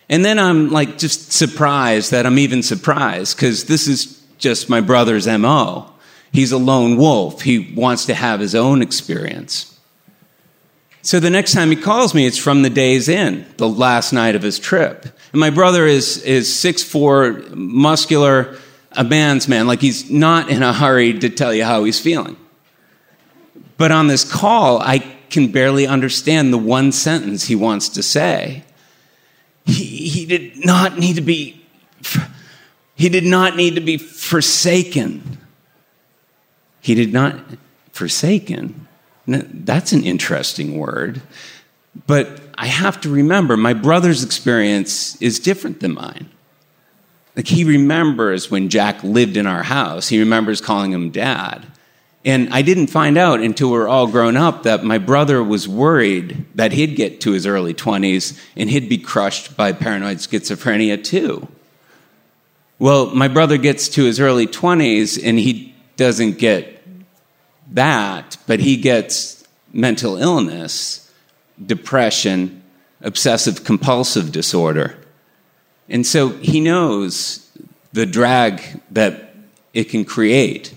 And then I'm like just surprised that I'm even surprised because this is just my brother's MO. He's a lone wolf. He wants to have his own experience. So the next time he calls me, it's from the Days Inn, the last night of his trip. And my brother is, is 6'4, muscular, a man's man. Like he's not in a hurry to tell you how he's feeling. But on this call, I can barely understand the one sentence he wants to say. He, he did not need to be, he did not need to be forsaken. He did not, forsaken. That's an interesting word. But I have to remember my brother's experience is different than mine. Like he remembers when Jack lived in our house. He remembers calling him dad. And I didn't find out until we were all grown up that my brother was worried that he'd get to his early 20s and he'd be crushed by paranoid schizophrenia too. Well, my brother gets to his early 20s and he doesn't get that, but he gets mental illness, depression, obsessive compulsive disorder. And so he knows the drag that it can create.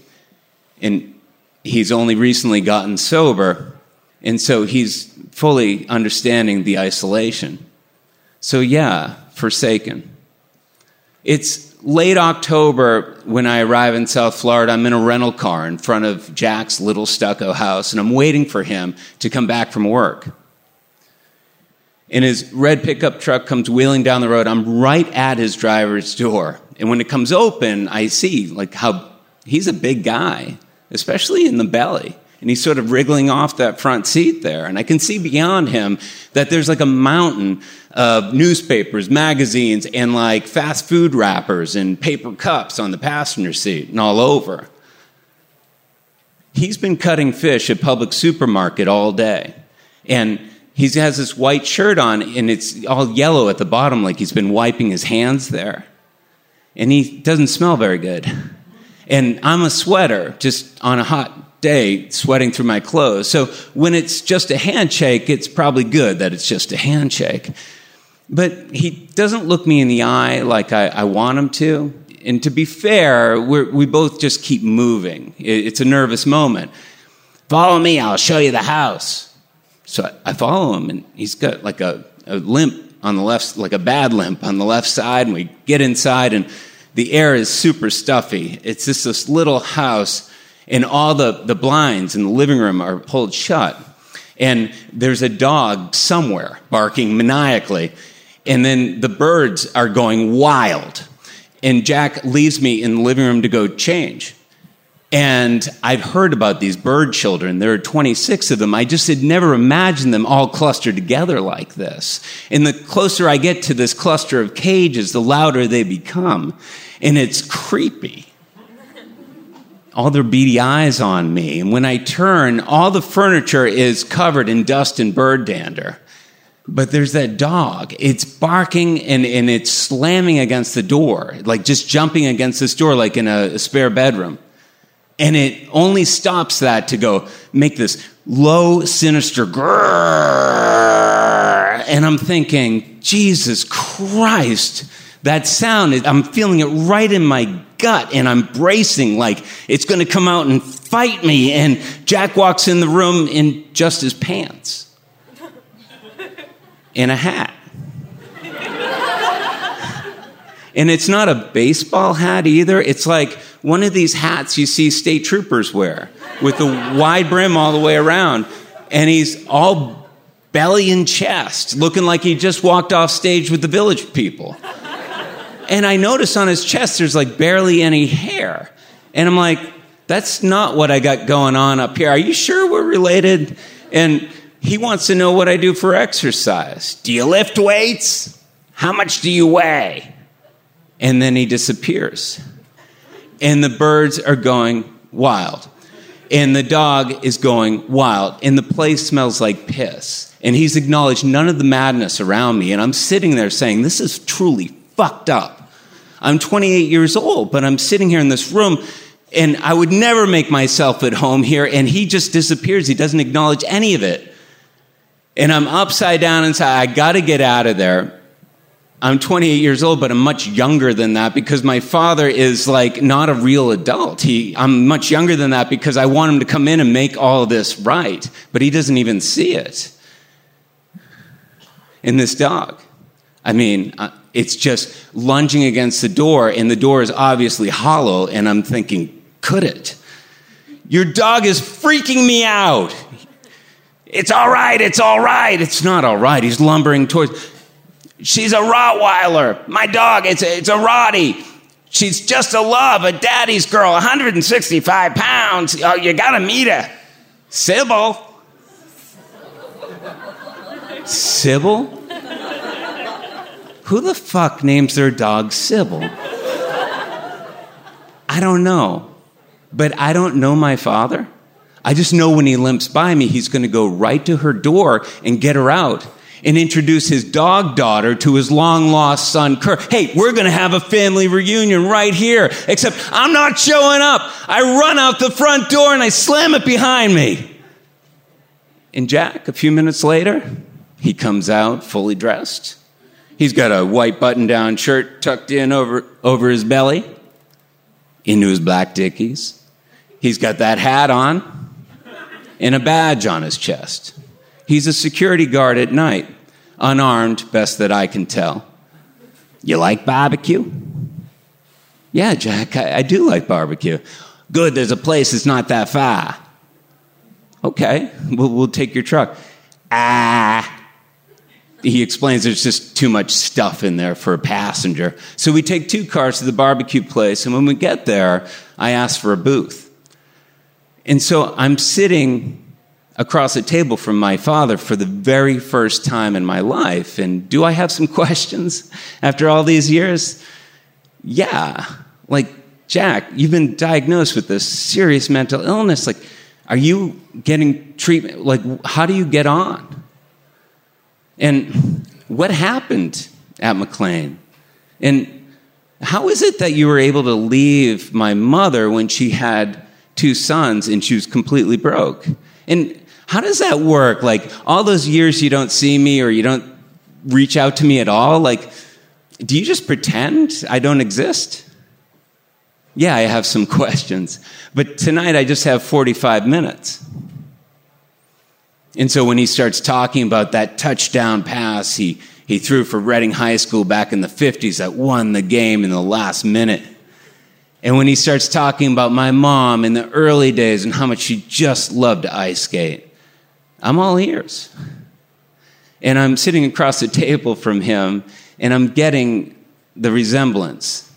And he's only recently gotten sober. And so he's fully understanding the isolation. So, yeah, forsaken. It's late October when I arrive in South Florida. I'm in a rental car in front of Jack's little stucco house, and I'm waiting for him to come back from work and his red pickup truck comes wheeling down the road. I'm right at his driver's door. And when it comes open, I see like how he's a big guy, especially in the belly. And he's sort of wriggling off that front seat there. And I can see beyond him that there's like a mountain of newspapers, magazines, and like fast food wrappers and paper cups on the passenger seat and all over. He's been cutting fish at Publix Supermarket all day. And he has this white shirt on and it's all yellow at the bottom, like he's been wiping his hands there. and he doesn't smell very good. And I'm a sweater, just on a hot day, sweating through my clothes. So when it's just a handshake, it's probably good that it's just a handshake. But he doesn't look me in the eye like I, I want him to. And to be fair, we both just keep moving. It's a nervous moment. Follow me, I'll show you the house. So I, I follow him, and he's got like a, a limp on the left, like a bad limp on the left side. And we get inside, and the air is super stuffy. It's just this little house, and all the, the blinds in the living room are pulled shut. And there's a dog somewhere barking maniacally. And then the birds are going wild. And Jack leaves me in the living room to go change. And I've heard about these bird children. There are 26 of them. I just had never imagined them all clustered together like this. And the closer I get to this cluster of cages, the louder they become. And it's creepy. All their beady eyes on me. And when I turn, all the furniture is covered in dust and bird dander. But there's that dog. It's barking and, and it's slamming against the door, like just jumping against this door, like in a, a spare bedroom. And it only stops that to go make this low, sinister grrr. And I'm thinking, Jesus Christ, that sound, I'm feeling it right in my gut and I'm bracing like it's going to come out and fight me. And Jack walks in the room in just his pants and a hat. and it's not a baseball hat either. It's like one of these hats you see state troopers wear with the wide brim all the way around. And he's all belly and chest, looking like he just walked off stage with the village people. And I notice on his chest there's like barely any hair. And I'm like, that's not what I got going on up here. Are you sure we're related? And he wants to know what I do for exercise. Do you lift weights? How much do you weigh? And then he disappears and the birds are going wild. And the dog is going wild. And the place smells like piss. And he's acknowledged none of the madness around me. And I'm sitting there saying, This is truly fucked up. I'm 28 years old, but I'm sitting here in this room and I would never make myself at home here. And he just disappears. He doesn't acknowledge any of it. And I'm upside down inside. I got to get out of there. I'm 28 years old, but I'm much younger than that because my father is like not a real adult. He, I'm much younger than that because I want him to come in and make all this right, but he doesn't even see it. In this dog, I mean, uh, it's just lunging against the door, and the door is obviously hollow, and I'm thinking, could it? Your dog is freaking me out. It's all right, it's all right. It's not all right. He's lumbering towards. She's a Rottweiler. My dog, it's a, it's a Rottie. She's just a love, a daddy's girl, 165 pounds. Oh, you gotta meet her. Sybil. Sybil? Who the fuck names their dog Sybil? I don't know. But I don't know my father. I just know when he limps by me, he's going to go right to her door and get her out and introduce his dog daughter to his long lost son, Kurt. Hey, we're going to have a family reunion right here, except I'm not showing up. I run out the front door and I slam it behind me. And Jack, a few minutes later, he comes out fully dressed. He's got a white button down shirt tucked in over, over his belly, into his black dickies. He's got that hat on and a badge on his chest. He's a security guard at night, unarmed, best that I can tell. You like barbecue? Yeah, Jack, I, I do like barbecue. Good, there's a place that's not that far. Okay, we'll, we'll take your truck. Ah. He explains there's just too much stuff in there for a passenger. So we take two cars to the barbecue place, and when we get there, I ask for a booth. And so I'm sitting across a table from my father for the very first time in my life. And do I have some questions after all these years? Yeah. Like, Jack, you've been diagnosed with this serious mental illness. Like, are you getting treatment? Like, how do you get on? And what happened at McLean? And How is it that you were able to leave my mother when she had two sons and she was completely broke? And how does that work? Like, all those years you don't see me or you don't reach out to me at all? Like, do you just pretend I don't exist? Yeah, I have some questions. But tonight I just have 45 minutes. And so when he starts talking about that touchdown pass he, he threw for Reading High School back in the 50s that won the game in the last minute. And when he starts talking about my mom in the early days and how much she just loved to ice skate, I'm all ears. And I'm sitting across the table from him and I'm getting the resemblance.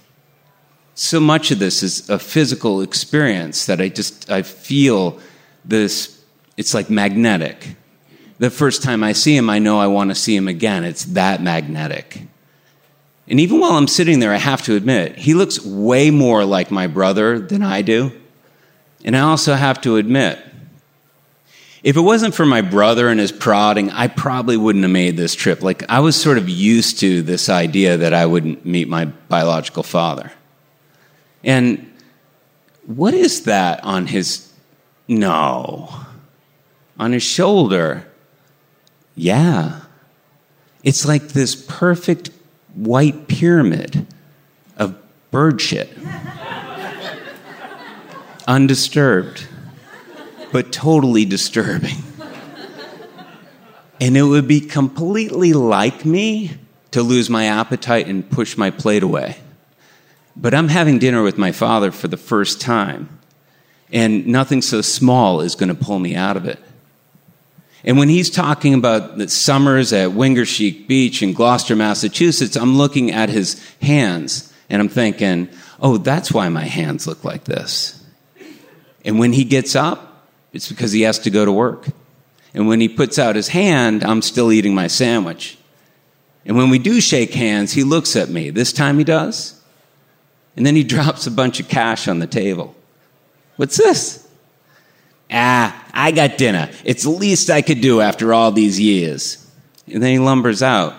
So much of this is a physical experience that I just I feel this it's like magnetic. The first time I see him, I know I want to see him again. It's that magnetic. And even while I'm sitting there, I have to admit, he looks way more like my brother than I do. And I also have to admit, if it wasn't for my brother and his prodding, I probably wouldn't have made this trip. Like, I was sort of used to this idea that I wouldn't meet my biological father. And what is that on his. No on his shoulder. Yeah. It's like this perfect white pyramid of bird shit. Undisturbed, but totally disturbing. And it would be completely like me to lose my appetite and push my plate away. But I'm having dinner with my father for the first time, and nothing so small is going to pull me out of it. And when he's talking about the summers at Wingaersheek Beach in Gloucester, Massachusetts, I'm looking at his hands and I'm thinking, oh, that's why my hands look like this. And when he gets up, it's because he has to go to work. And when he puts out his hand, I'm still eating my sandwich. And when we do shake hands, he looks at me. This time he does. And then he drops a bunch of cash on the table. What's this? Ah, I got dinner. It's the least I could do after all these years. And then he lumbers out.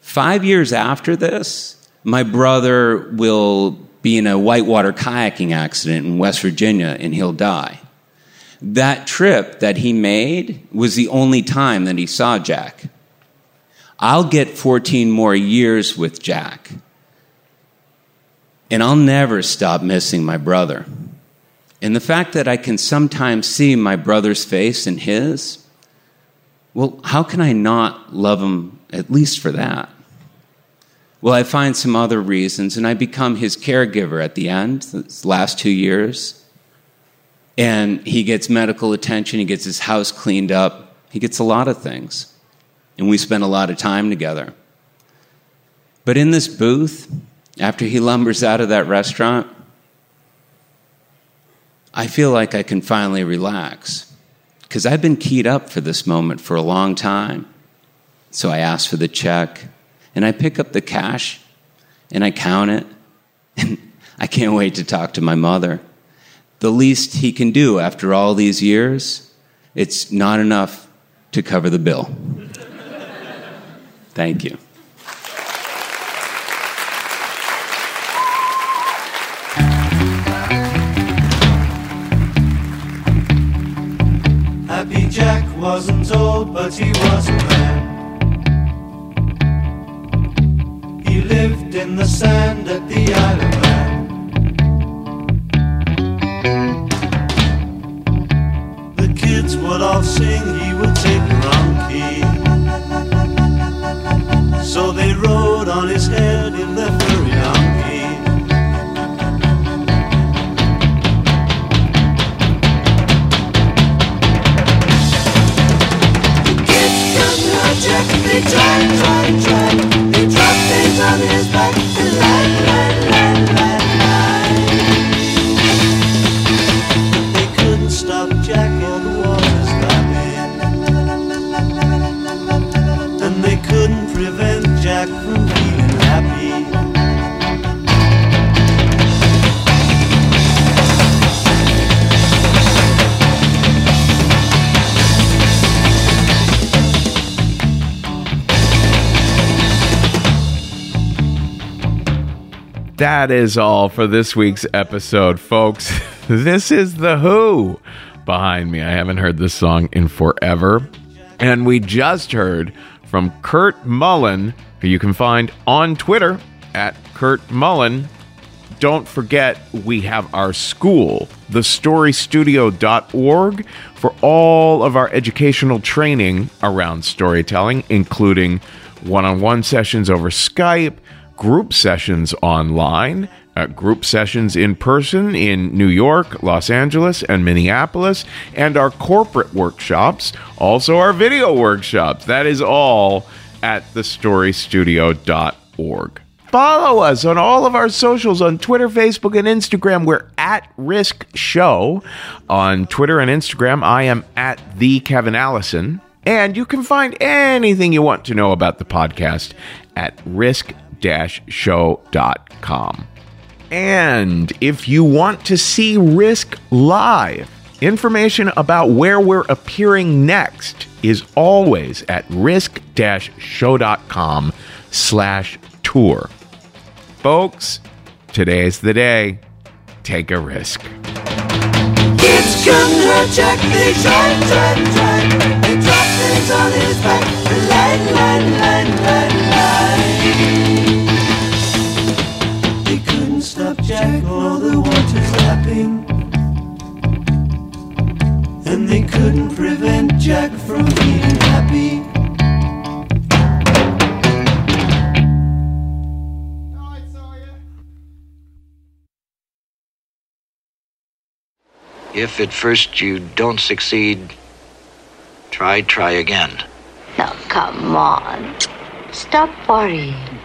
Five years after this, my brother will be in a whitewater kayaking accident in West Virginia and he'll die. That trip that he made was the only time that he saw Jack. I'll get 14 more years with Jack. And I'll never stop missing my brother. And the fact that I can sometimes see my brother's face in his, well, how can I not love him at least for that? Well, I find some other reasons, and I become his caregiver at the end, the last two years. And he gets medical attention, he gets his house cleaned up, he gets a lot of things. And we spend a lot of time together. But in this booth, after he lumbers out of that restaurant, I feel like I can finally relax because I've been keyed up for this moment for a long time. So I ask for the check and I pick up the cash and I count it. And I can't wait to talk to my mother. The least he can do after all these years, it's not enough to cover the bill. Thank you. Wasn't old, but he was a man. He lived in the sand at the Isle of Man. The kids would all sing, he would take the wrong key. So they rode on his head in their furry Jack, they try, That is all for this week's episode, folks. This is The Who behind me. I haven't heard this song in forever. And we just heard from Kurt Mullen, who you can find on Twitter at Kurt Mullen. Don't forget, we have our school, thestorystudio.org, for all of our educational training around storytelling, including one on one sessions over Skype, group sessions online, uh, group sessions in person in New York, Los Angeles, and Minneapolis, and our corporate workshops, also our video workshops. That is all at thestorystudio.org. Follow us on all of our socials on Twitter, Facebook, and Instagram. We're at Risk Show. On Twitter and Instagram, I am at the Kevin Allison. And you can find anything you want to know about the podcast at risk-show.com. And if you want to see Risk live, information about where we're appearing next is always at risk-show.com slash tour. Folks, today's the day. Take a risk. It's things on his back. Line, line, line, line, they couldn't prevent Jack from being happy. If at first you don't succeed, try, try again. Now, come on. Stop worrying.